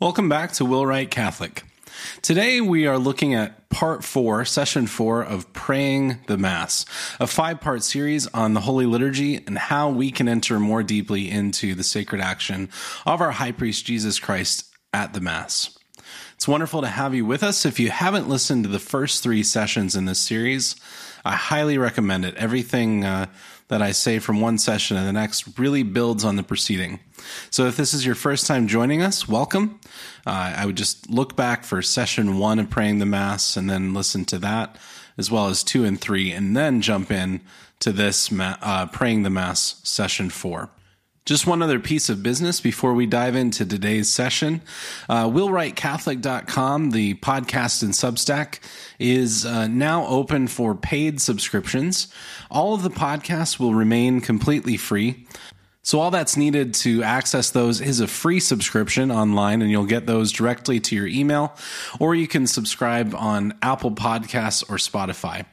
Welcome back to Will Wright Catholic. Today we are looking at part four, session four of Praying the Mass, a five part series on the Holy Liturgy and how we can enter more deeply into the sacred action of our High Priest Jesus Christ at the Mass. It's wonderful to have you with us. If you haven't listened to the first three sessions in this series, I highly recommend it. Everything uh, that I say from one session to the next really builds on the preceding. So if this is your first time joining us, welcome. Uh, I would just look back for session one of praying the Mass and then listen to that, as well as two and three, and then jump in to this uh, praying the Mass session four. Just one other piece of business before we dive into today's session. Uh, WillWrightCatholic.com, the podcast and Substack, is uh, now open for paid subscriptions. All of the podcasts will remain completely free. So all that's needed to access those is a free subscription online and you'll get those directly to your email or you can subscribe on Apple Podcasts or Spotify.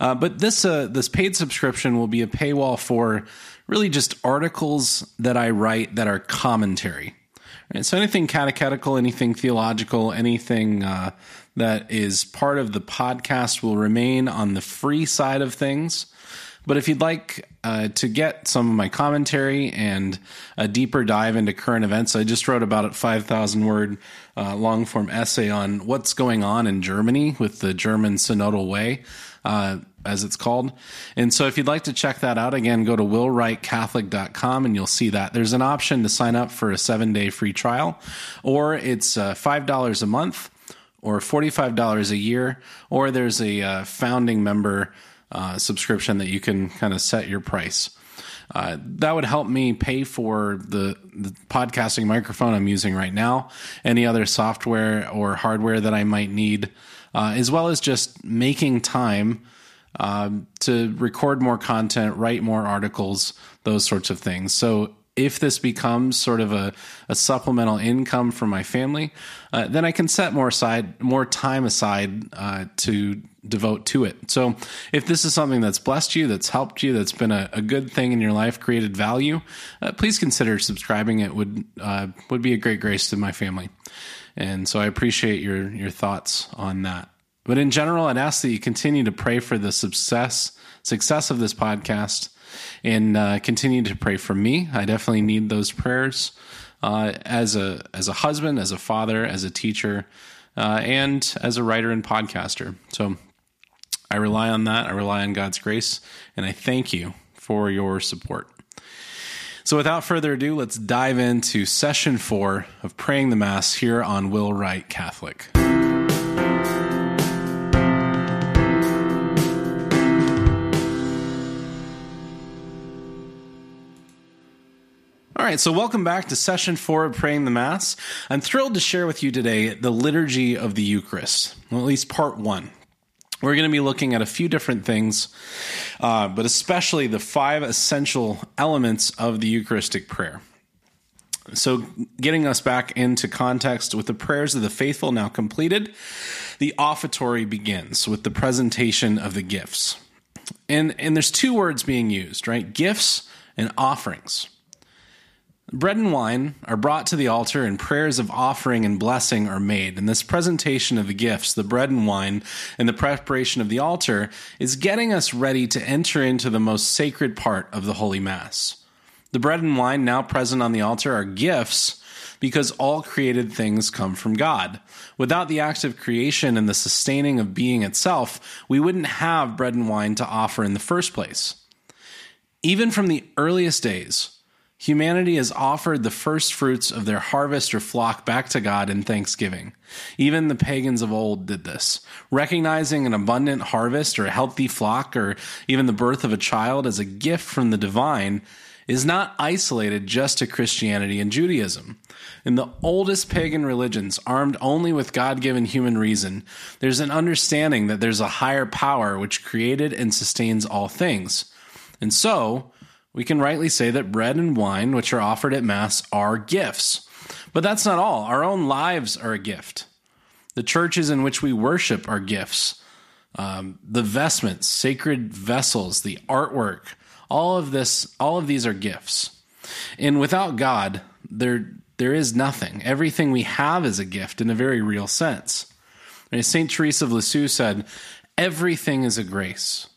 Uh, but this uh, this paid subscription will be a paywall for really just articles that I write that are commentary. Right? So anything catechetical, anything theological, anything uh, that is part of the podcast will remain on the free side of things. But if you'd like uh, to get some of my commentary and a deeper dive into current events, I just wrote about a 5,000 word uh, long form essay on what's going on in Germany with the German Synodal Way. Uh, as it's called. And so if you'd like to check that out, again, go to willwrightcatholic.com and you'll see that. There's an option to sign up for a seven day free trial, or it's uh, $5 a month or $45 a year, or there's a uh, founding member uh, subscription that you can kind of set your price. Uh, that would help me pay for the, the, podcasting microphone I'm using right now, any other software or hardware that I might need, uh, as well as just making time um, to record more content, write more articles, those sorts of things. So if this becomes sort of a, a supplemental income for my family, uh, then I can set more aside, more time aside uh, to devote to it. So if this is something that's blessed you, that's helped you, that's been a, a good thing in your life, created value, uh, please consider subscribing. It would uh, would be a great grace to my family, and so I appreciate your your thoughts on that. But in general, I'd ask that you continue to pray for the success success of this podcast and uh, continue to pray for me. I definitely need those prayers uh, as a as a husband, as a father, as a teacher, uh, and as a writer and podcaster. So I rely on that. I rely on God's grace, and I thank you for your support. So without further ado, let's dive into session four of praying the Mass here on Will Wright Catholic. Right, so welcome back to session four of Praying the Mass. I'm thrilled to share with you today the Liturgy of the Eucharist, well, at least part one. We're going to be looking at a few different things, uh, but especially the five essential elements of the Eucharistic prayer. So, getting us back into context with the prayers of the faithful now completed, the offertory begins with the presentation of the gifts. And, and there's two words being used, right? Gifts and offerings. Bread and wine are brought to the altar, and prayers of offering and blessing are made. And this presentation of the gifts, the bread and wine, and the preparation of the altar is getting us ready to enter into the most sacred part of the Holy Mass. The bread and wine now present on the altar are gifts because all created things come from God. Without the act of creation and the sustaining of being itself, we wouldn't have bread and wine to offer in the first place. Even from the earliest days, Humanity has offered the first fruits of their harvest or flock back to God in thanksgiving. Even the pagans of old did this. Recognizing an abundant harvest or a healthy flock or even the birth of a child as a gift from the divine is not isolated just to Christianity and Judaism. In the oldest pagan religions, armed only with God given human reason, there's an understanding that there's a higher power which created and sustains all things. And so, we can rightly say that bread and wine, which are offered at Mass, are gifts. But that's not all. Our own lives are a gift. The churches in which we worship are gifts. Um, the vestments, sacred vessels, the artwork, all of this, all of these are gifts. And without God, there there is nothing. Everything we have is a gift in a very real sense. St. Teresa of Lisieux said, Everything is a grace.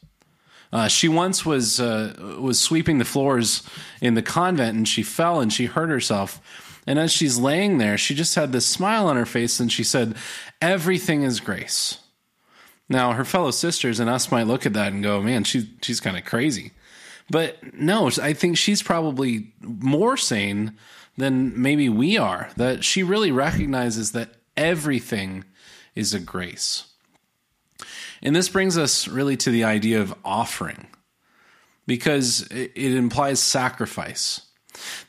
Uh, she once was uh, was sweeping the floors in the convent and she fell and she hurt herself. And as she's laying there, she just had this smile on her face and she said, "Everything is grace." Now, her fellow sisters and us might look at that and go, "Man, she's she's kind of crazy." But no, I think she's probably more sane than maybe we are. That she really recognizes that everything is a grace. And this brings us really to the idea of offering, because it implies sacrifice.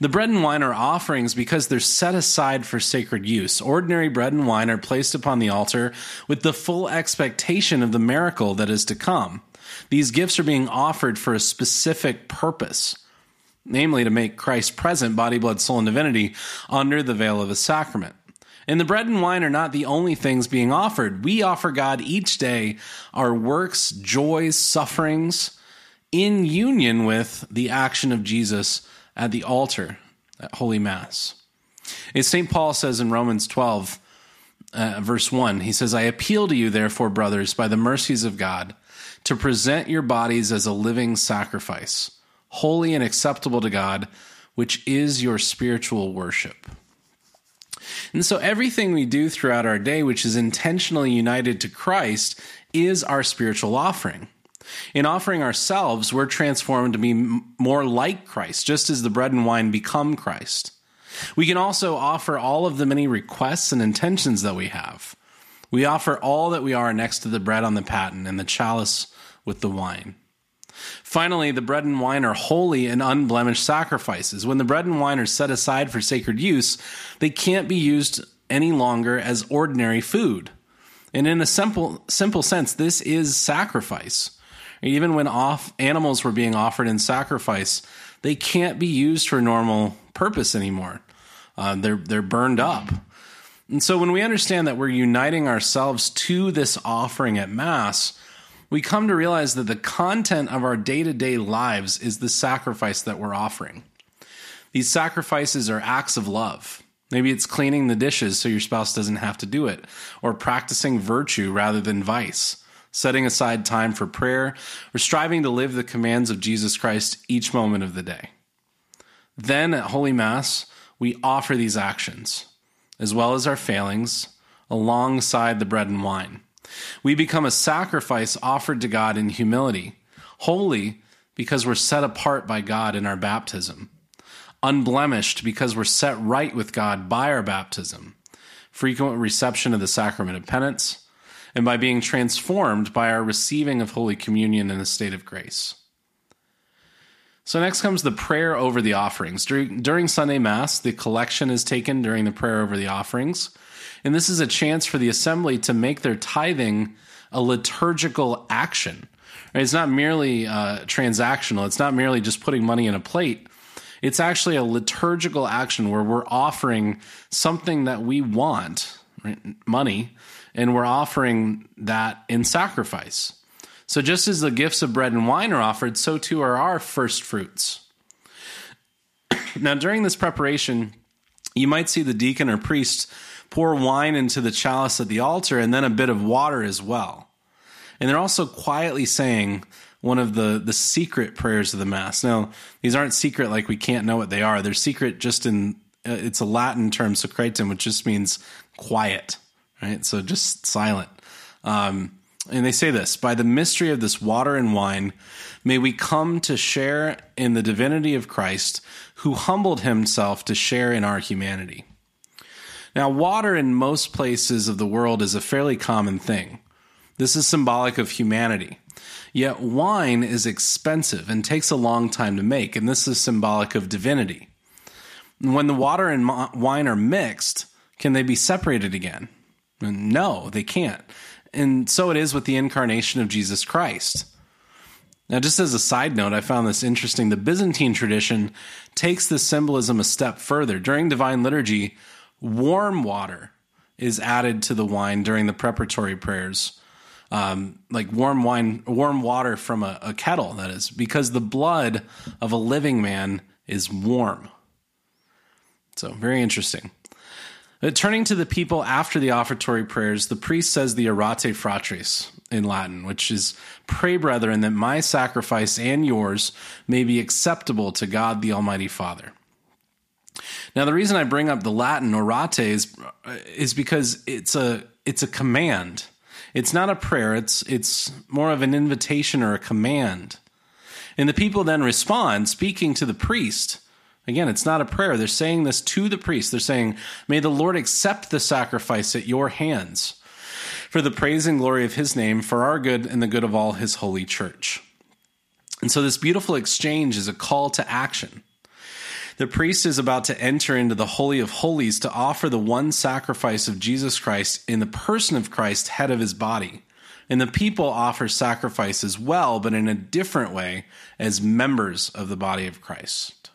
The bread and wine are offerings because they're set aside for sacred use. Ordinary bread and wine are placed upon the altar with the full expectation of the miracle that is to come. These gifts are being offered for a specific purpose, namely to make Christ present, body, blood, soul, and divinity, under the veil of a sacrament. And the bread and wine are not the only things being offered. We offer God each day our works, joys, sufferings in union with the action of Jesus at the altar at Holy Mass. As St. Paul says in Romans 12, uh, verse 1, he says, I appeal to you, therefore, brothers, by the mercies of God, to present your bodies as a living sacrifice, holy and acceptable to God, which is your spiritual worship. And so everything we do throughout our day, which is intentionally united to Christ, is our spiritual offering. In offering ourselves, we're transformed to be more like Christ, just as the bread and wine become Christ. We can also offer all of the many requests and intentions that we have. We offer all that we are next to the bread on the paten and the chalice with the wine. Finally, the bread and wine are holy and unblemished sacrifices. When the bread and wine are set aside for sacred use, they can't be used any longer as ordinary food. And in a simple simple sense, this is sacrifice. Even when off animals were being offered in sacrifice, they can't be used for normal purpose anymore. Uh, they're they're burned up. And so when we understand that we're uniting ourselves to this offering at Mass, we come to realize that the content of our day to day lives is the sacrifice that we're offering. These sacrifices are acts of love. Maybe it's cleaning the dishes so your spouse doesn't have to do it, or practicing virtue rather than vice, setting aside time for prayer, or striving to live the commands of Jesus Christ each moment of the day. Then at Holy Mass, we offer these actions, as well as our failings, alongside the bread and wine. We become a sacrifice offered to God in humility, holy because we're set apart by God in our baptism, unblemished because we're set right with God by our baptism, frequent reception of the sacrament of penance, and by being transformed by our receiving of Holy Communion in a state of grace. So, next comes the prayer over the offerings. During, during Sunday Mass, the collection is taken during the prayer over the offerings. And this is a chance for the assembly to make their tithing a liturgical action. It's not merely uh, transactional, it's not merely just putting money in a plate. It's actually a liturgical action where we're offering something that we want, right? money, and we're offering that in sacrifice. So, just as the gifts of bread and wine are offered, so too are our first fruits. now, during this preparation, you might see the deacon or priest pour wine into the chalice at the altar and then a bit of water as well. And they're also quietly saying one of the, the secret prayers of the Mass. Now, these aren't secret like we can't know what they are. They're secret just in, uh, it's a Latin term, secretum, which just means quiet, right? So just silent. Um, and they say this by the mystery of this water and wine, may we come to share in the divinity of Christ, who humbled himself to share in our humanity. Now, water in most places of the world is a fairly common thing. This is symbolic of humanity. Yet wine is expensive and takes a long time to make, and this is symbolic of divinity. When the water and wine are mixed, can they be separated again? No, they can't. And so it is with the incarnation of Jesus Christ. Now, just as a side note, I found this interesting. The Byzantine tradition takes this symbolism a step further. During Divine Liturgy, warm water is added to the wine during the preparatory prayers. Um, like warm wine, warm water from a, a kettle, that is, because the blood of a living man is warm. So, very interesting. Uh, turning to the people after the offertory prayers, the priest says the Orate Fratres in Latin, which is pray, brethren, that my sacrifice and yours may be acceptable to God the Almighty Father. Now, the reason I bring up the Latin orate is, uh, is because it's a it's a command. It's not a prayer. It's it's more of an invitation or a command. And the people then respond, speaking to the priest. Again, it's not a prayer. They're saying this to the priest. They're saying, May the Lord accept the sacrifice at your hands for the praise and glory of his name, for our good and the good of all his holy church. And so this beautiful exchange is a call to action. The priest is about to enter into the Holy of Holies to offer the one sacrifice of Jesus Christ in the person of Christ, head of his body. And the people offer sacrifice as well, but in a different way as members of the body of Christ.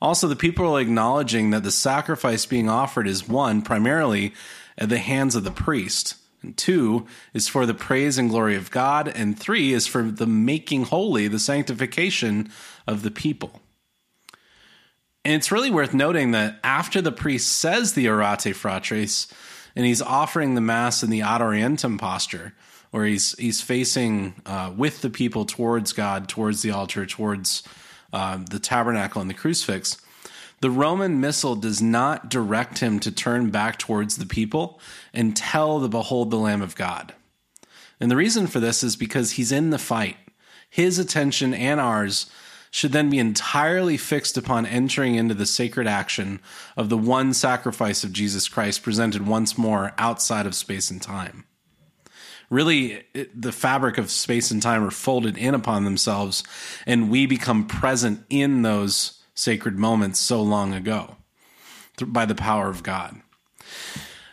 Also, the people are acknowledging that the sacrifice being offered is one, primarily at the hands of the priest, and two is for the praise and glory of God, and three is for the making holy, the sanctification of the people. And it's really worth noting that after the priest says the Orate Fratres, and he's offering the Mass in the Ad Orientem posture, where he's he's facing uh, with the people towards God, towards the altar, towards uh, the tabernacle and the crucifix. The Roman Missal does not direct him to turn back towards the people and tell the Behold the Lamb of God. And the reason for this is because he's in the fight. His attention and ours should then be entirely fixed upon entering into the sacred action of the one sacrifice of Jesus Christ presented once more outside of space and time. Really, it, the fabric of space and time are folded in upon themselves, and we become present in those sacred moments so long ago by the power of God.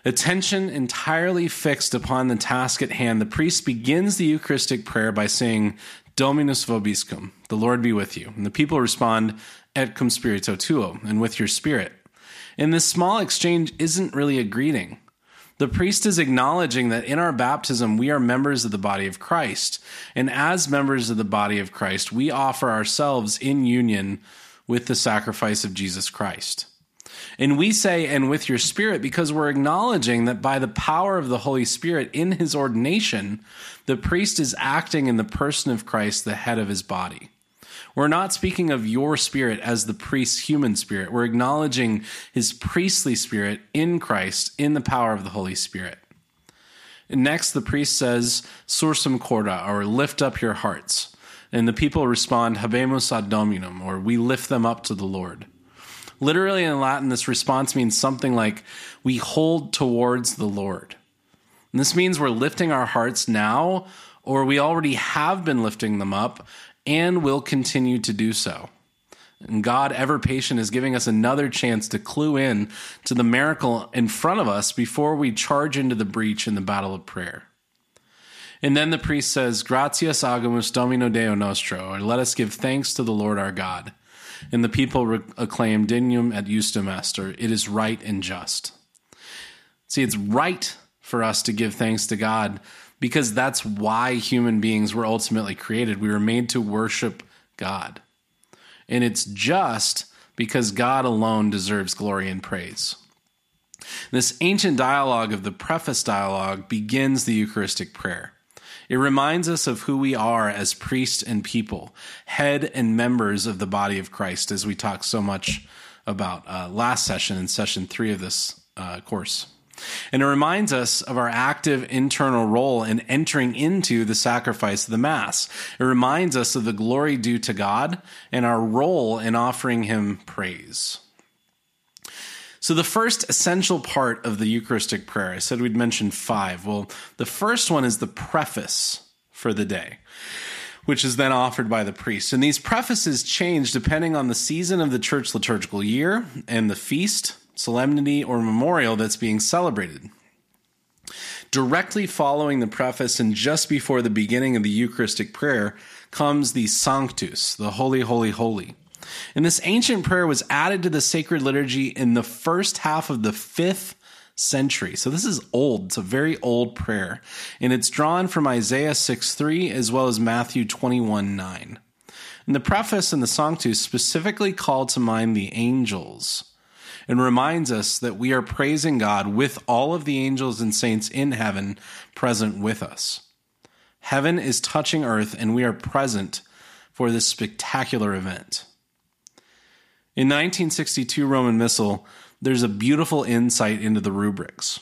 Attention entirely fixed upon the task at hand, the priest begins the Eucharistic prayer by saying, Dominus vobiscum, the Lord be with you. And the people respond, Et cum spiritu tuo, and with your spirit. And this small exchange isn't really a greeting. The priest is acknowledging that in our baptism, we are members of the body of Christ. And as members of the body of Christ, we offer ourselves in union with the sacrifice of Jesus Christ. And we say, and with your spirit, because we're acknowledging that by the power of the Holy Spirit in his ordination, the priest is acting in the person of Christ, the head of his body. We're not speaking of your spirit as the priest's human spirit. We're acknowledging his priestly spirit in Christ in the power of the Holy Spirit. And next, the priest says, Sursum corda, or lift up your hearts. And the people respond, Habemus ad Dominum, or we lift them up to the Lord. Literally in Latin, this response means something like, we hold towards the Lord. And this means we're lifting our hearts now, or we already have been lifting them up and will continue to do so. And God, ever patient, is giving us another chance to clue in to the miracle in front of us before we charge into the breach in the battle of prayer. And then the priest says, Gratias agamus Domino Deo nostro, or let us give thanks to the Lord our God. And the people re- acclaim, Dignum et justum est, it is right and just. See, it's right for us to give thanks to God because that's why human beings were ultimately created. We were made to worship God. And it's just because God alone deserves glory and praise. This ancient dialogue of the preface dialogue begins the Eucharistic prayer. It reminds us of who we are as priests and people, head and members of the body of Christ, as we talked so much about uh, last session in session three of this uh, course. And it reminds us of our active internal role in entering into the sacrifice of the Mass. It reminds us of the glory due to God and our role in offering Him praise. So, the first essential part of the Eucharistic prayer, I said we'd mention five. Well, the first one is the preface for the day, which is then offered by the priest. And these prefaces change depending on the season of the church liturgical year and the feast solemnity, or memorial that's being celebrated. Directly following the preface and just before the beginning of the Eucharistic prayer comes the Sanctus, the Holy, Holy, Holy. And this ancient prayer was added to the sacred liturgy in the first half of the fifth century. So this is old. It's a very old prayer. And it's drawn from Isaiah 6 3 as well as Matthew 21 9. And the preface and the Sanctus specifically call to mind the angels and reminds us that we are praising God with all of the angels and saints in heaven present with us. Heaven is touching earth, and we are present for this spectacular event. In 1962 Roman Missal, there's a beautiful insight into the rubrics.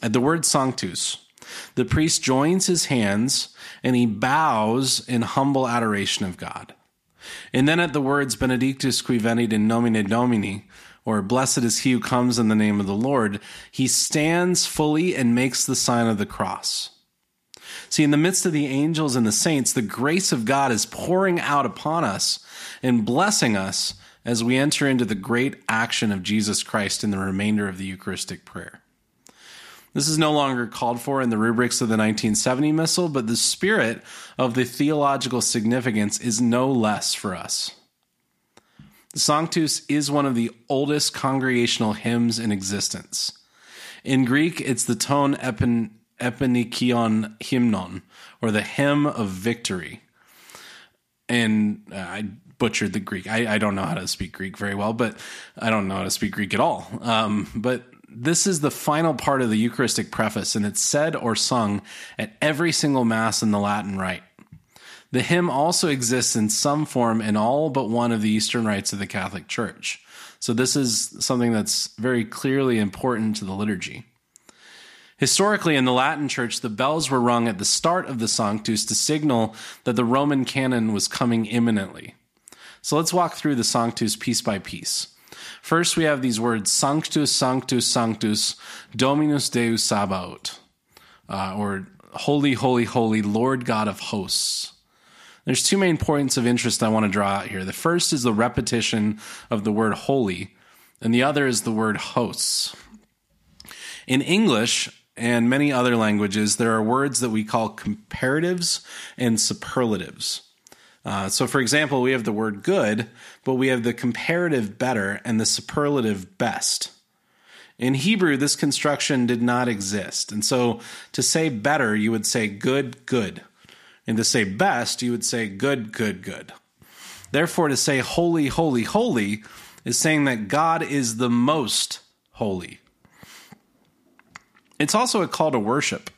At the word sanctus, the priest joins his hands and he bows in humble adoration of God. And then at the words Benedictus qui venit in nomine Domini, or blessed is he who comes in the name of the Lord, he stands fully and makes the sign of the cross. See, in the midst of the angels and the saints, the grace of God is pouring out upon us and blessing us as we enter into the great action of Jesus Christ in the remainder of the Eucharistic prayer. This is no longer called for in the rubrics of the 1970 Missal, but the spirit of the theological significance is no less for us. The Sanctus is one of the oldest congregational hymns in existence. In Greek, it's the tone epin, epinikion hymnon, or the hymn of victory. And uh, I butchered the Greek. I, I, don't know how to speak Greek very well, but I don't know how to speak Greek at all. Um, but this is the final part of the Eucharistic preface, and it's said or sung at every single Mass in the Latin Rite. The hymn also exists in some form in all but one of the Eastern rites of the Catholic Church. So, this is something that's very clearly important to the liturgy. Historically, in the Latin Church, the bells were rung at the start of the Sanctus to signal that the Roman canon was coming imminently. So, let's walk through the Sanctus piece by piece. First, we have these words Sanctus, Sanctus, Sanctus, Dominus Deus Sabaoth, uh, or Holy, Holy, Holy, Lord God of hosts. There's two main points of interest I want to draw out here. The first is the repetition of the word holy, and the other is the word hosts. In English and many other languages, there are words that we call comparatives and superlatives. Uh, so, for example, we have the word good, but we have the comparative better and the superlative best. In Hebrew, this construction did not exist. And so to say better, you would say good, good. And to say best, you would say good, good, good. Therefore, to say holy, holy, holy is saying that God is the most holy. It's also a call to worship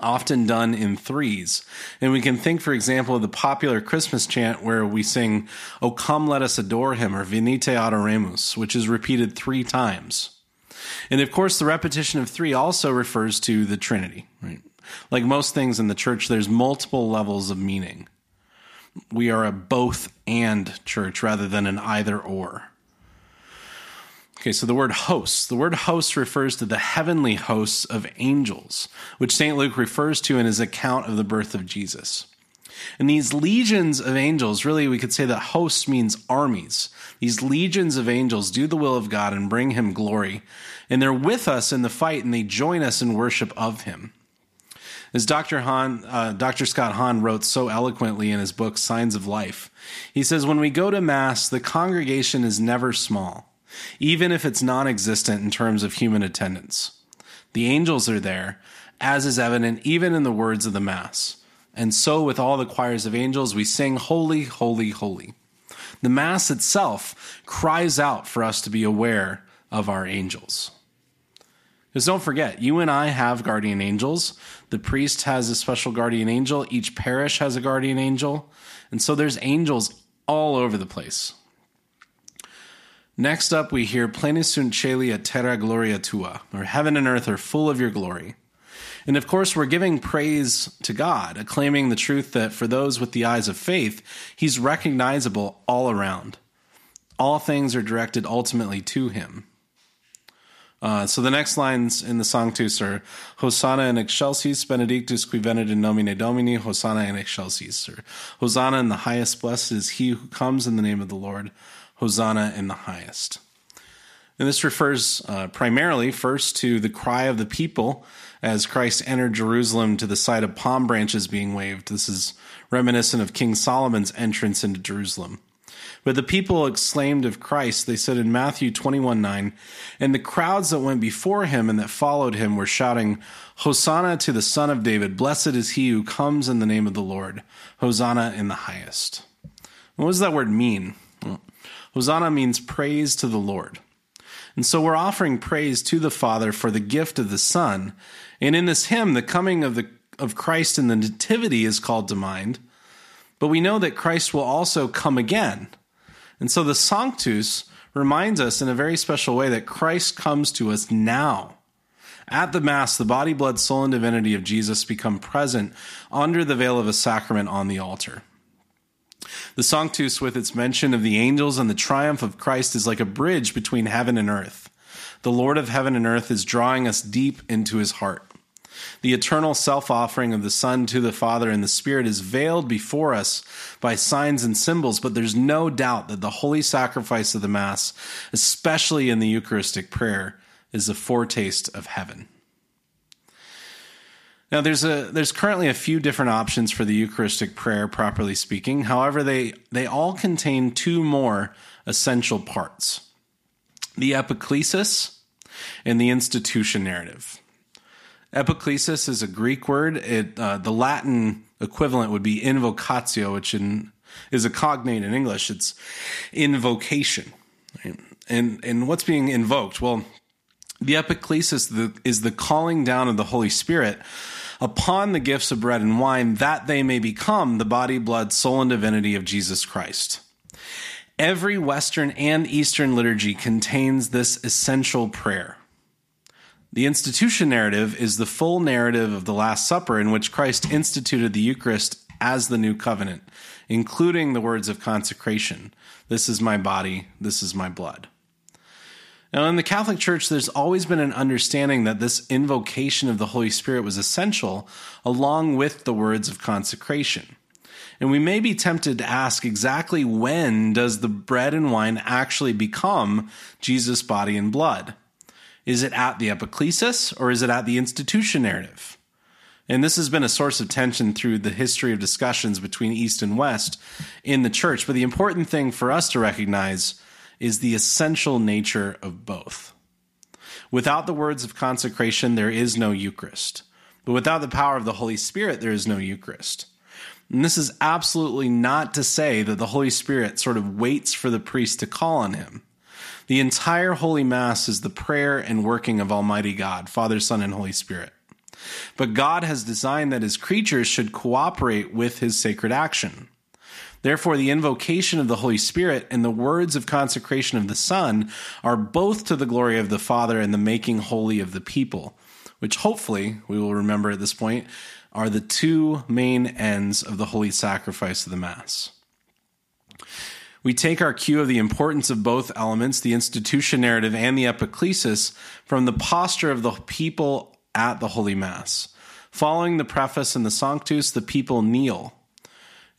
often done in threes. And we can think, for example, of the popular Christmas chant where we sing, O come, let us adore him, or Venite adoremus, which is repeated three times. And of course, the repetition of three also refers to the Trinity, right? Like most things in the church, there's multiple levels of meaning. We are a both and church rather than an either or. Okay, so the word hosts. The word hosts refers to the heavenly hosts of angels, which St. Luke refers to in his account of the birth of Jesus. And these legions of angels, really, we could say that hosts means armies. These legions of angels do the will of God and bring him glory. And they're with us in the fight and they join us in worship of him. As Dr. Hahn, uh, Dr. Scott Hahn wrote so eloquently in his book, Signs of Life, he says, When we go to Mass, the congregation is never small even if it's non existent in terms of human attendance. The angels are there, as is evident even in the words of the Mass. And so, with all the choirs of angels, we sing, Holy, Holy, Holy. The Mass itself cries out for us to be aware of our angels. Because don't forget, you and I have guardian angels. The priest has a special guardian angel. Each parish has a guardian angel. And so there's angels all over the place. Next up, we hear Pleni sunt caeli et terra gloria tua, or heaven and earth are full of your glory. And of course, we're giving praise to God, acclaiming the truth that for those with the eyes of faith, He's recognizable all around. All things are directed ultimately to Him. Uh, so the next lines in the Sanctus are Hosanna in excelsis, benedictus qui venit in nomine Domini, Hosanna in excelsis, or Hosanna in the highest, blessed is he who comes in the name of the Lord. Hosanna in the highest. And this refers uh, primarily first to the cry of the people as Christ entered Jerusalem to the sight of palm branches being waved. This is reminiscent of King Solomon's entrance into Jerusalem. But the people exclaimed of Christ, they said in Matthew 21 9, and the crowds that went before him and that followed him were shouting, Hosanna to the Son of David, blessed is he who comes in the name of the Lord, Hosanna in the highest. What does that word mean? Hosanna means praise to the Lord. And so we're offering praise to the Father for the gift of the Son. And in this hymn, the coming of the of Christ in the nativity is called to mind. But we know that Christ will also come again. And so the Sanctus reminds us in a very special way that Christ comes to us now. At the Mass, the body, blood, soul, and divinity of Jesus become present under the veil of a sacrament on the altar. The Sanctus, with its mention of the angels and the triumph of Christ, is like a bridge between heaven and earth. The Lord of heaven and earth is drawing us deep into his heart. The eternal self offering of the Son to the Father and the Spirit is veiled before us by signs and symbols, but there's no doubt that the holy sacrifice of the Mass, especially in the Eucharistic prayer, is a foretaste of heaven. Now, there's a there's currently a few different options for the Eucharistic prayer, properly speaking. However, they they all contain two more essential parts: the epiclesis and the institution narrative. Epiclesis is a Greek word. It uh, the Latin equivalent would be invocatio, which in, is a cognate in English. It's invocation, right? and and what's being invoked? Well, the epiclesis is the calling down of the Holy Spirit upon the gifts of bread and wine that they may become the body, blood, soul, and divinity of Jesus Christ. Every Western and Eastern liturgy contains this essential prayer. The institution narrative is the full narrative of the Last Supper in which Christ instituted the Eucharist as the new covenant, including the words of consecration This is my body, this is my blood. Now, in the Catholic Church, there's always been an understanding that this invocation of the Holy Spirit was essential, along with the words of consecration. And we may be tempted to ask exactly when does the bread and wine actually become Jesus' body and blood? Is it at the epiclesis or is it at the institution narrative? And this has been a source of tension through the history of discussions between East and West in the church. But the important thing for us to recognize is the essential nature of both. Without the words of consecration, there is no Eucharist. But without the power of the Holy Spirit, there is no Eucharist. And this is absolutely not to say that the Holy Spirit sort of waits for the priest to call on him. The entire Holy Mass is the prayer and working of Almighty God, Father, Son, and Holy Spirit. But God has designed that his creatures should cooperate with his sacred action. Therefore, the invocation of the Holy Spirit and the words of consecration of the Son are both to the glory of the Father and the making holy of the people, which hopefully we will remember at this point are the two main ends of the holy sacrifice of the Mass. We take our cue of the importance of both elements, the institution narrative and the epiclesis, from the posture of the people at the Holy Mass. Following the preface and the Sanctus, the people kneel.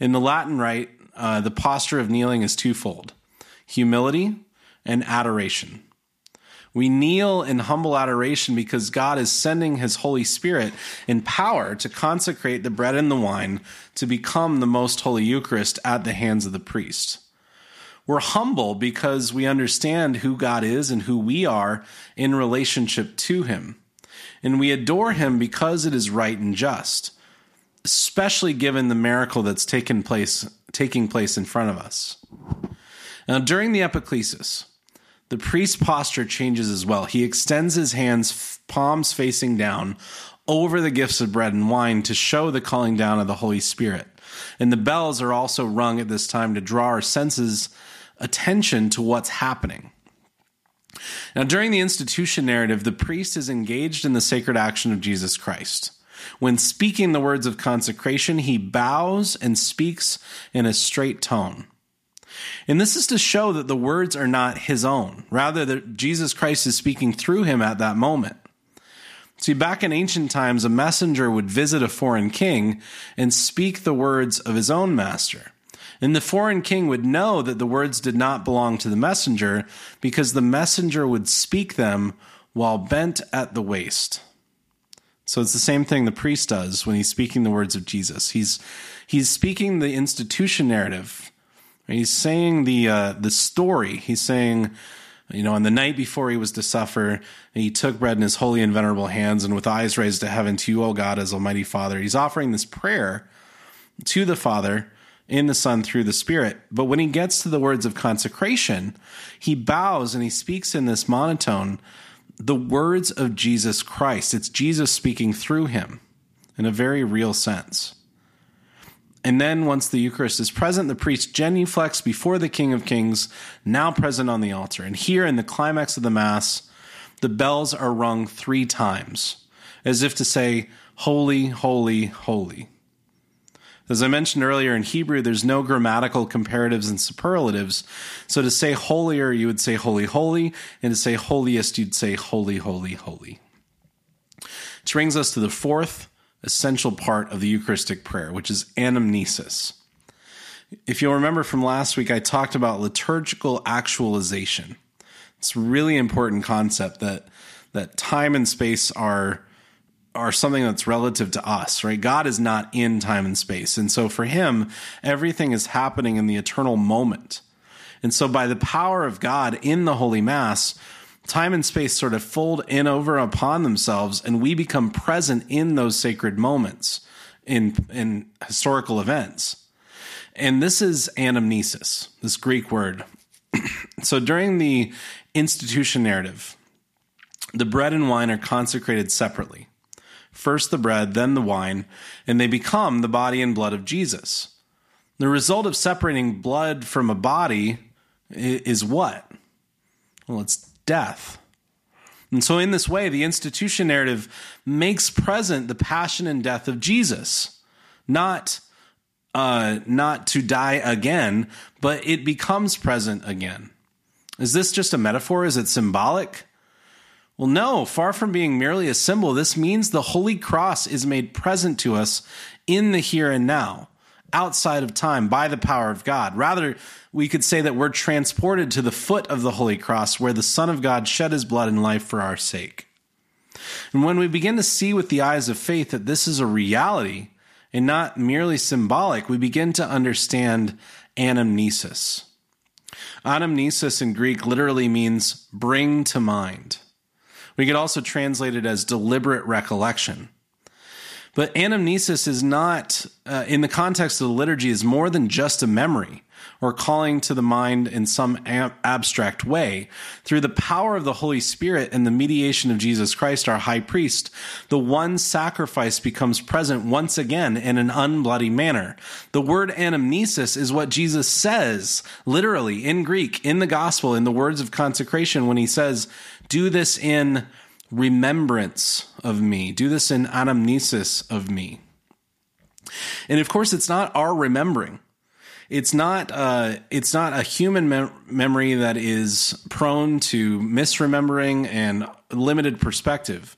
In the Latin Rite, uh, the posture of kneeling is twofold humility and adoration. We kneel in humble adoration because God is sending His Holy Spirit in power to consecrate the bread and the wine to become the most holy Eucharist at the hands of the priest. We're humble because we understand who God is and who we are in relationship to Him. And we adore Him because it is right and just especially given the miracle that's taken place taking place in front of us. Now, during the epiclesis, the priest's posture changes as well. He extends his hands, palms facing down, over the gifts of bread and wine to show the calling down of the Holy Spirit. And the bells are also rung at this time to draw our senses' attention to what's happening. Now, during the institution narrative, the priest is engaged in the sacred action of Jesus Christ. When speaking the words of consecration, he bows and speaks in a straight tone. And this is to show that the words are not his own, rather, that Jesus Christ is speaking through him at that moment. See, back in ancient times, a messenger would visit a foreign king and speak the words of his own master. And the foreign king would know that the words did not belong to the messenger because the messenger would speak them while bent at the waist. So it's the same thing the priest does when he's speaking the words of Jesus. He's he's speaking the institution narrative. He's saying the uh, the story. He's saying, you know, on the night before he was to suffer, he took bread in his holy and venerable hands, and with eyes raised to heaven to you, O God, as Almighty Father, he's offering this prayer to the Father in the Son through the Spirit. But when he gets to the words of consecration, he bows and he speaks in this monotone the words of Jesus Christ. It's Jesus speaking through him in a very real sense. And then, once the Eucharist is present, the priest genuflects before the King of Kings, now present on the altar. And here, in the climax of the Mass, the bells are rung three times, as if to say, Holy, holy, holy. As I mentioned earlier, in Hebrew, there's no grammatical comparatives and superlatives. So to say holier, you would say holy, holy, and to say holiest, you'd say holy, holy, holy. Which brings us to the fourth essential part of the Eucharistic prayer, which is anamnesis. If you'll remember from last week, I talked about liturgical actualization. It's a really important concept that that time and space are are something that's relative to us, right? God is not in time and space. And so for him, everything is happening in the eternal moment. And so by the power of God in the Holy Mass, time and space sort of fold in over upon themselves and we become present in those sacred moments in in historical events and this is anamnesis this greek word so during the institution narrative the bread and wine are consecrated separately first the bread then the wine and they become the body and blood of jesus the result of separating blood from a body is what well it's death. And so, in this way, the institution narrative makes present the passion and death of Jesus, not uh, not to die again, but it becomes present again. Is this just a metaphor? Is it symbolic? Well, no, far from being merely a symbol, this means the Holy Cross is made present to us in the here and now outside of time by the power of God. Rather, we could say that we're transported to the foot of the Holy Cross where the Son of God shed his blood and life for our sake. And when we begin to see with the eyes of faith that this is a reality and not merely symbolic, we begin to understand anamnesis. Anamnesis in Greek literally means bring to mind. We could also translate it as deliberate recollection. But anamnesis is not, uh, in the context of the liturgy, is more than just a memory or calling to the mind in some ab- abstract way. Through the power of the Holy Spirit and the mediation of Jesus Christ, our high priest, the one sacrifice becomes present once again in an unbloody manner. The word anamnesis is what Jesus says, literally in Greek, in the gospel, in the words of consecration, when he says, Do this in remembrance of me. Do this in anamnesis of me. And of course, it's not our remembering. It's not. Uh, it's not a human mem- memory that is prone to misremembering and limited perspective.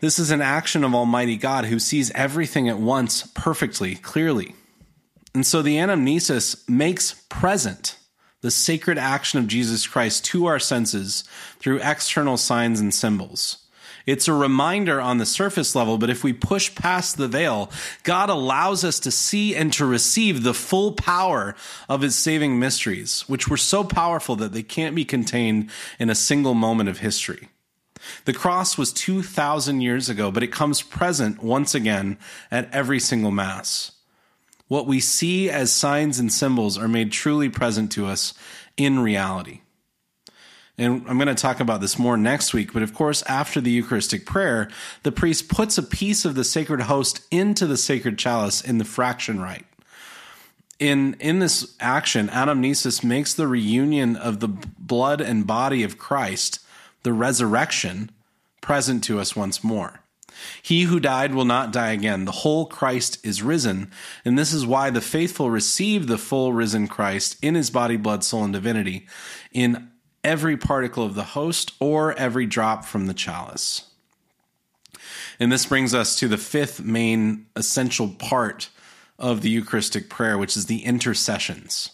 This is an action of Almighty God who sees everything at once perfectly, clearly. And so the anamnesis makes present the sacred action of Jesus Christ to our senses through external signs and symbols. It's a reminder on the surface level, but if we push past the veil, God allows us to see and to receive the full power of his saving mysteries, which were so powerful that they can't be contained in a single moment of history. The cross was 2,000 years ago, but it comes present once again at every single Mass. What we see as signs and symbols are made truly present to us in reality. And I'm going to talk about this more next week, but of course, after the Eucharistic prayer, the priest puts a piece of the sacred host into the sacred chalice in the fraction rite. In, in this action, anamnesis makes the reunion of the blood and body of Christ, the resurrection, present to us once more. He who died will not die again. The whole Christ is risen. And this is why the faithful receive the full risen Christ in his body, blood, soul, and divinity in every particle of the host or every drop from the chalice. And this brings us to the fifth main essential part of the Eucharistic prayer, which is the intercessions.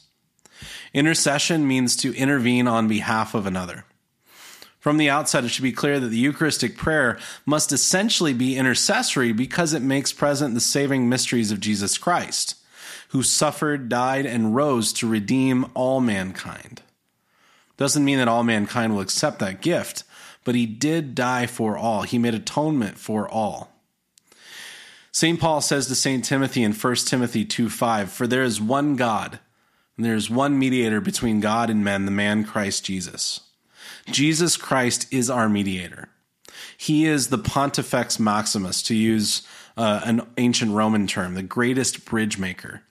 Intercession means to intervene on behalf of another. From the outset, it should be clear that the Eucharistic prayer must essentially be intercessory because it makes present the saving mysteries of Jesus Christ, who suffered, died, and rose to redeem all mankind. Doesn't mean that all mankind will accept that gift, but he did die for all. He made atonement for all. St. Paul says to St. Timothy in 1 Timothy 2 5, For there is one God, and there is one mediator between God and men, the man Christ Jesus. Jesus Christ is our mediator. He is the Pontifex Maximus, to use uh, an ancient Roman term, the greatest bridge maker.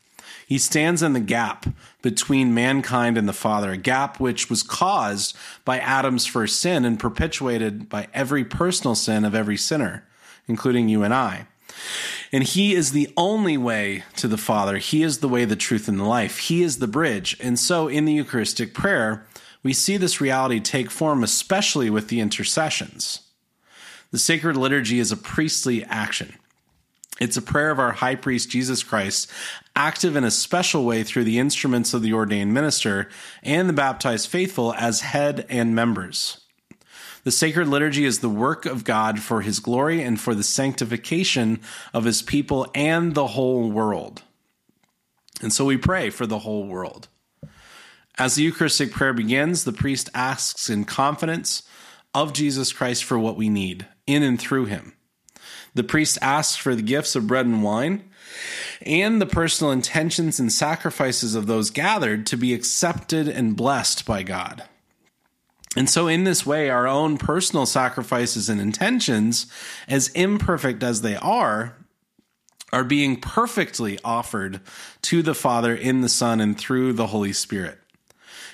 He stands in the gap between mankind and the Father, a gap which was caused by Adam's first sin and perpetuated by every personal sin of every sinner, including you and I. And he is the only way to the Father. He is the way, the truth, and the life. He is the bridge. And so in the Eucharistic prayer, we see this reality take form, especially with the intercessions. The sacred liturgy is a priestly action. It's a prayer of our high priest Jesus Christ, active in a special way through the instruments of the ordained minister and the baptized faithful as head and members. The sacred liturgy is the work of God for his glory and for the sanctification of his people and the whole world. And so we pray for the whole world. As the Eucharistic prayer begins, the priest asks in confidence of Jesus Christ for what we need in and through him. The priest asks for the gifts of bread and wine and the personal intentions and sacrifices of those gathered to be accepted and blessed by God. And so, in this way, our own personal sacrifices and intentions, as imperfect as they are, are being perfectly offered to the Father in the Son and through the Holy Spirit.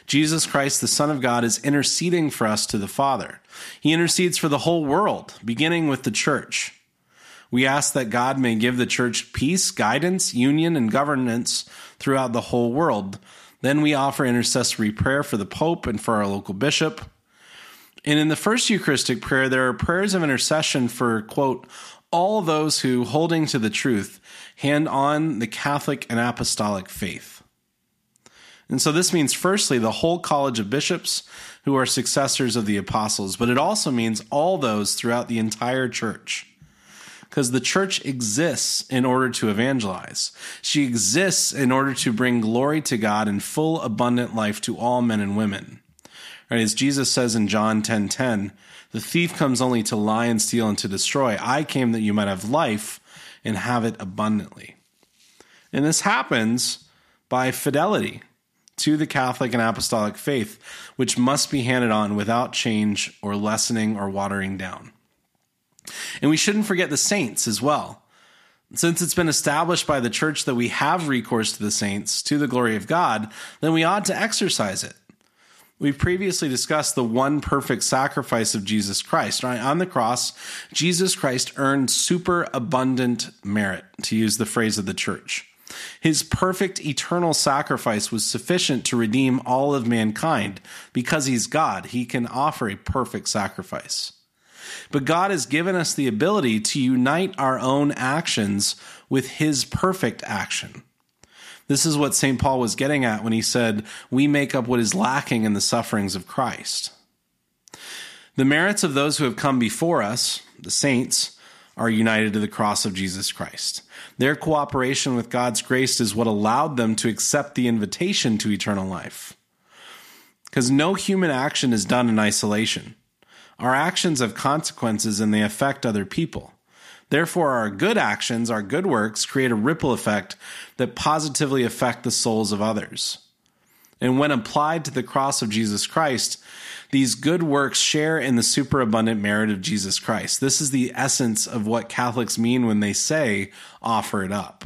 Jesus Christ, the Son of God, is interceding for us to the Father. He intercedes for the whole world, beginning with the church. We ask that God may give the church peace, guidance, union, and governance throughout the whole world. Then we offer intercessory prayer for the Pope and for our local bishop. And in the first Eucharistic prayer, there are prayers of intercession for, quote, all those who, holding to the truth, hand on the Catholic and Apostolic faith. And so this means, firstly, the whole college of bishops who are successors of the apostles, but it also means all those throughout the entire church because the church exists in order to evangelize. She exists in order to bring glory to God and full abundant life to all men and women. Right, as Jesus says in John 10:10, 10, 10, the thief comes only to lie and steal and to destroy. I came that you might have life and have it abundantly. And this happens by fidelity to the Catholic and Apostolic faith, which must be handed on without change or lessening or watering down. And we shouldn't forget the saints as well. Since it's been established by the church that we have recourse to the saints to the glory of God, then we ought to exercise it. We've previously discussed the one perfect sacrifice of Jesus Christ. Right? On the cross, Jesus Christ earned superabundant merit, to use the phrase of the church. His perfect eternal sacrifice was sufficient to redeem all of mankind. Because he's God, he can offer a perfect sacrifice. But God has given us the ability to unite our own actions with His perfect action. This is what St. Paul was getting at when he said, We make up what is lacking in the sufferings of Christ. The merits of those who have come before us, the saints, are united to the cross of Jesus Christ. Their cooperation with God's grace is what allowed them to accept the invitation to eternal life. Because no human action is done in isolation. Our actions have consequences and they affect other people. Therefore, our good actions, our good works, create a ripple effect that positively affect the souls of others. And when applied to the cross of Jesus Christ, these good works share in the superabundant merit of Jesus Christ. This is the essence of what Catholics mean when they say, offer it up.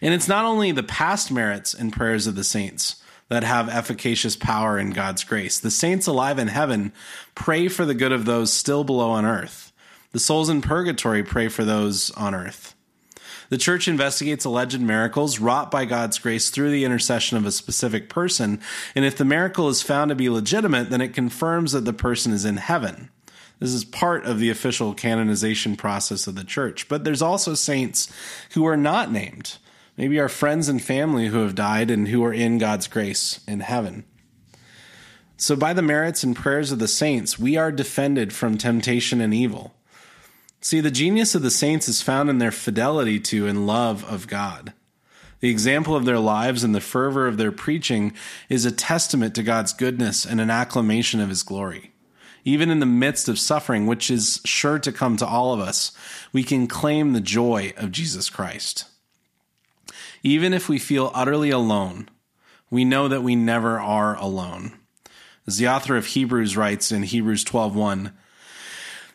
And it's not only the past merits and prayers of the saints, that have efficacious power in God's grace. The saints alive in heaven pray for the good of those still below on earth. The souls in purgatory pray for those on earth. The church investigates alleged miracles wrought by God's grace through the intercession of a specific person, and if the miracle is found to be legitimate, then it confirms that the person is in heaven. This is part of the official canonization process of the church. But there's also saints who are not named maybe our friends and family who have died and who are in God's grace in heaven. So, by the merits and prayers of the saints, we are defended from temptation and evil. See, the genius of the saints is found in their fidelity to and love of God. The example of their lives and the fervor of their preaching is a testament to God's goodness and an acclamation of his glory. Even in the midst of suffering, which is sure to come to all of us, we can claim the joy of Jesus Christ. Even if we feel utterly alone, we know that we never are alone. As the author of Hebrews writes in Hebrews 12:1,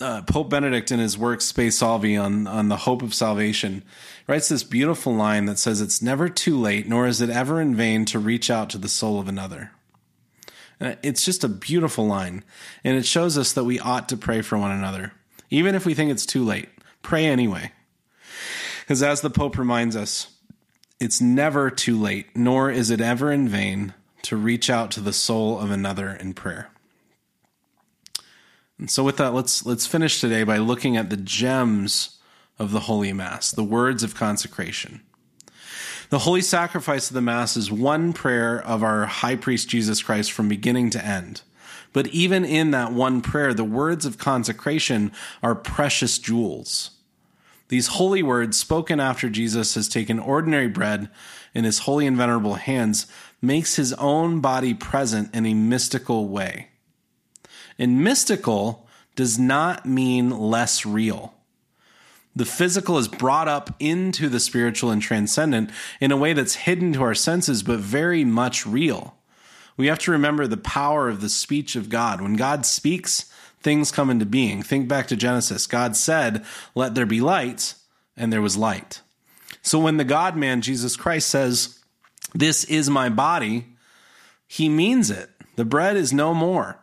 uh, Pope Benedict in his work Spe Salvi on on the hope of salvation writes this beautiful line that says it's never too late nor is it ever in vain to reach out to the soul of another. Uh, it's just a beautiful line and it shows us that we ought to pray for one another even if we think it's too late. Pray anyway. Because as the pope reminds us, it's never too late nor is it ever in vain to reach out to the soul of another in prayer. And so with that, let's let's finish today by looking at the gems of the Holy Mass, the words of consecration. The holy sacrifice of the Mass is one prayer of our high priest Jesus Christ from beginning to end. But even in that one prayer, the words of consecration are precious jewels. These holy words, spoken after Jesus has taken ordinary bread in his holy and venerable hands, makes his own body present in a mystical way. And mystical does not mean less real. The physical is brought up into the spiritual and transcendent in a way that's hidden to our senses, but very much real. We have to remember the power of the speech of God. When God speaks, things come into being. Think back to Genesis. God said, Let there be light, and there was light. So when the God man, Jesus Christ, says, This is my body, he means it. The bread is no more.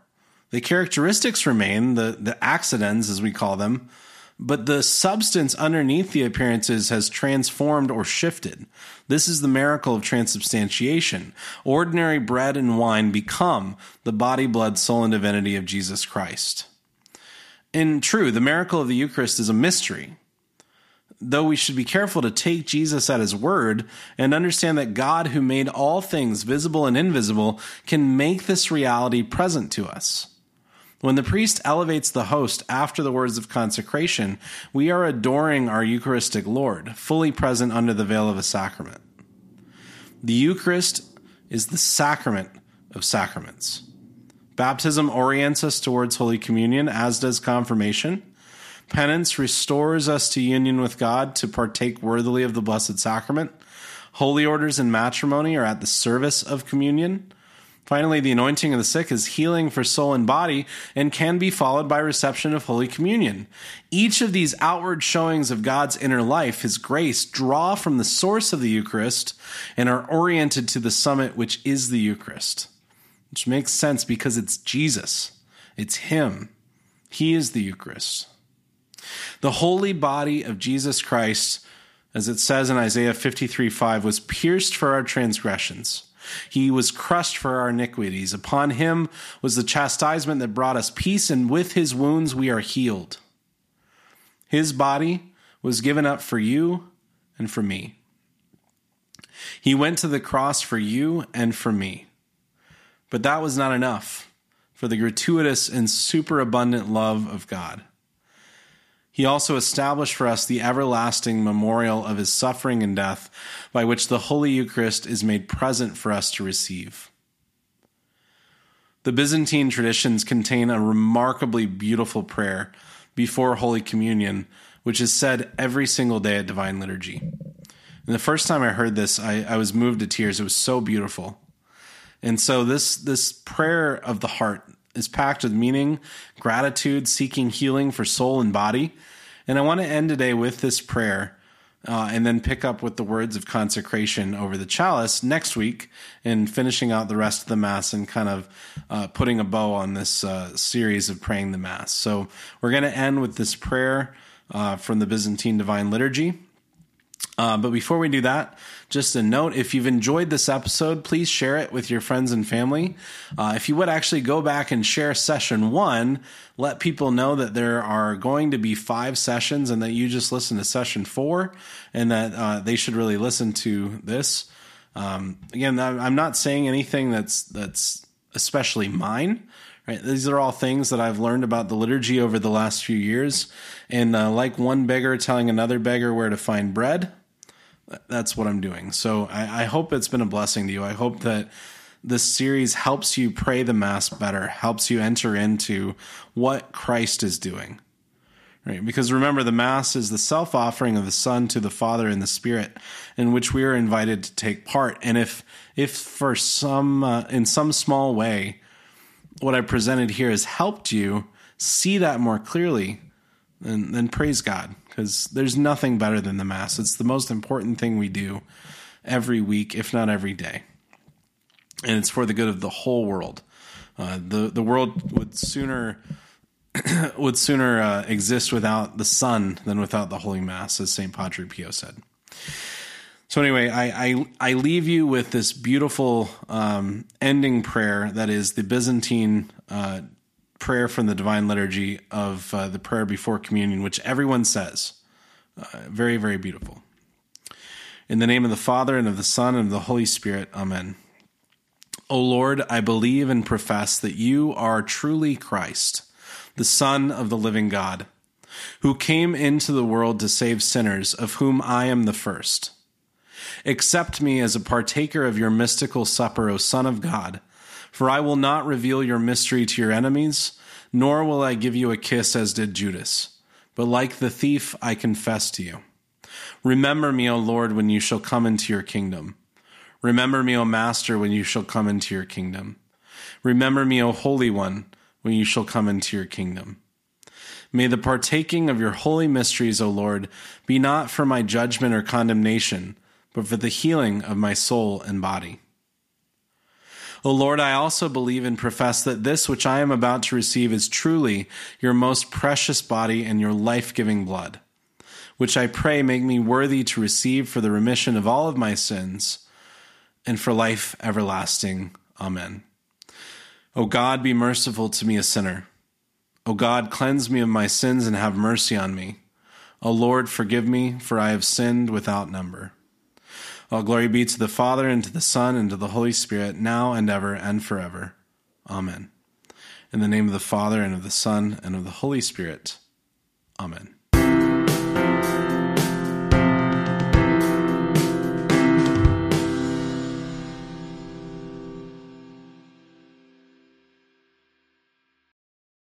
The characteristics remain, the, the accidents, as we call them, but the substance underneath the appearances has transformed or shifted. This is the miracle of transubstantiation. Ordinary bread and wine become the body, blood, soul, and divinity of Jesus Christ. In true, the miracle of the Eucharist is a mystery. Though we should be careful to take Jesus at his word and understand that God, who made all things visible and invisible, can make this reality present to us. When the priest elevates the host after the words of consecration, we are adoring our Eucharistic Lord, fully present under the veil of a sacrament. The Eucharist is the sacrament of sacraments. Baptism orients us towards Holy Communion, as does confirmation. Penance restores us to union with God to partake worthily of the Blessed Sacrament. Holy orders and matrimony are at the service of communion. Finally, the anointing of the sick is healing for soul and body and can be followed by reception of Holy Communion. Each of these outward showings of God's inner life, His grace, draw from the source of the Eucharist and are oriented to the summit, which is the Eucharist. Which makes sense because it's Jesus, it's Him. He is the Eucharist. The holy body of Jesus Christ, as it says in Isaiah 53 5, was pierced for our transgressions he was crushed for our iniquities. Upon him was the chastisement that brought us peace, and with his wounds we are healed. His body was given up for you and for me. He went to the cross for you and for me. But that was not enough for the gratuitous and superabundant love of God. He also established for us the everlasting memorial of his suffering and death, by which the Holy Eucharist is made present for us to receive. The Byzantine traditions contain a remarkably beautiful prayer before Holy Communion, which is said every single day at Divine Liturgy. And the first time I heard this, I, I was moved to tears. It was so beautiful. And so this this prayer of the heart is packed with meaning, gratitude, seeking healing for soul and body. And I want to end today with this prayer uh, and then pick up with the words of consecration over the chalice next week and finishing out the rest of the Mass and kind of uh, putting a bow on this uh, series of praying the Mass. So we're going to end with this prayer uh, from the Byzantine Divine Liturgy. Uh, but before we do that, just a note if you've enjoyed this episode, please share it with your friends and family. Uh, if you would actually go back and share session one, let people know that there are going to be five sessions and that you just listened to session four and that uh, they should really listen to this. Um, again, I'm not saying anything that's that's especially mine. Right, these are all things that I've learned about the liturgy over the last few years, and uh, like one beggar telling another beggar where to find bread, that's what I'm doing. So I, I hope it's been a blessing to you. I hope that this series helps you pray the Mass better, helps you enter into what Christ is doing. Right? Because remember, the Mass is the self offering of the Son to the Father in the Spirit, in which we are invited to take part. And if, if for some, uh, in some small way, what I presented here has helped you see that more clearly, then, then praise God because there's nothing better than the Mass. It's the most important thing we do every week, if not every day. And it's for the good of the whole world. Uh, the the world would sooner would sooner uh, exist without the sun than without the Holy Mass, as Saint Padre Pio said. So anyway, I, I, I leave you with this beautiful um, ending prayer that is the Byzantine uh, prayer from the Divine Liturgy of uh, the prayer before communion, which everyone says. Uh, very, very beautiful. In the name of the Father, and of the Son, and of the Holy Spirit. Amen. O Lord, I believe and profess that you are truly Christ, the Son of the living God, who came into the world to save sinners, of whom I am the first. Accept me as a partaker of your mystical supper, O Son of God for I will not reveal your mystery to your enemies, nor will I give you a kiss as did Judas. But like the thief, I confess to you. Remember me, O Lord, when you shall come into your kingdom. Remember me, O Master, when you shall come into your kingdom. Remember me, O Holy One, when you shall come into your kingdom. May the partaking of your holy mysteries, O Lord, be not for my judgment or condemnation, but for the healing of my soul and body. O Lord, I also believe and profess that this which I am about to receive is truly your most precious body and your life giving blood, which I pray make me worthy to receive for the remission of all of my sins and for life everlasting. Amen. O God, be merciful to me, a sinner. O God, cleanse me of my sins and have mercy on me. O Lord, forgive me, for I have sinned without number. All glory be to the Father, and to the Son, and to the Holy Spirit, now and ever, and forever. Amen. In the name of the Father, and of the Son, and of the Holy Spirit. Amen.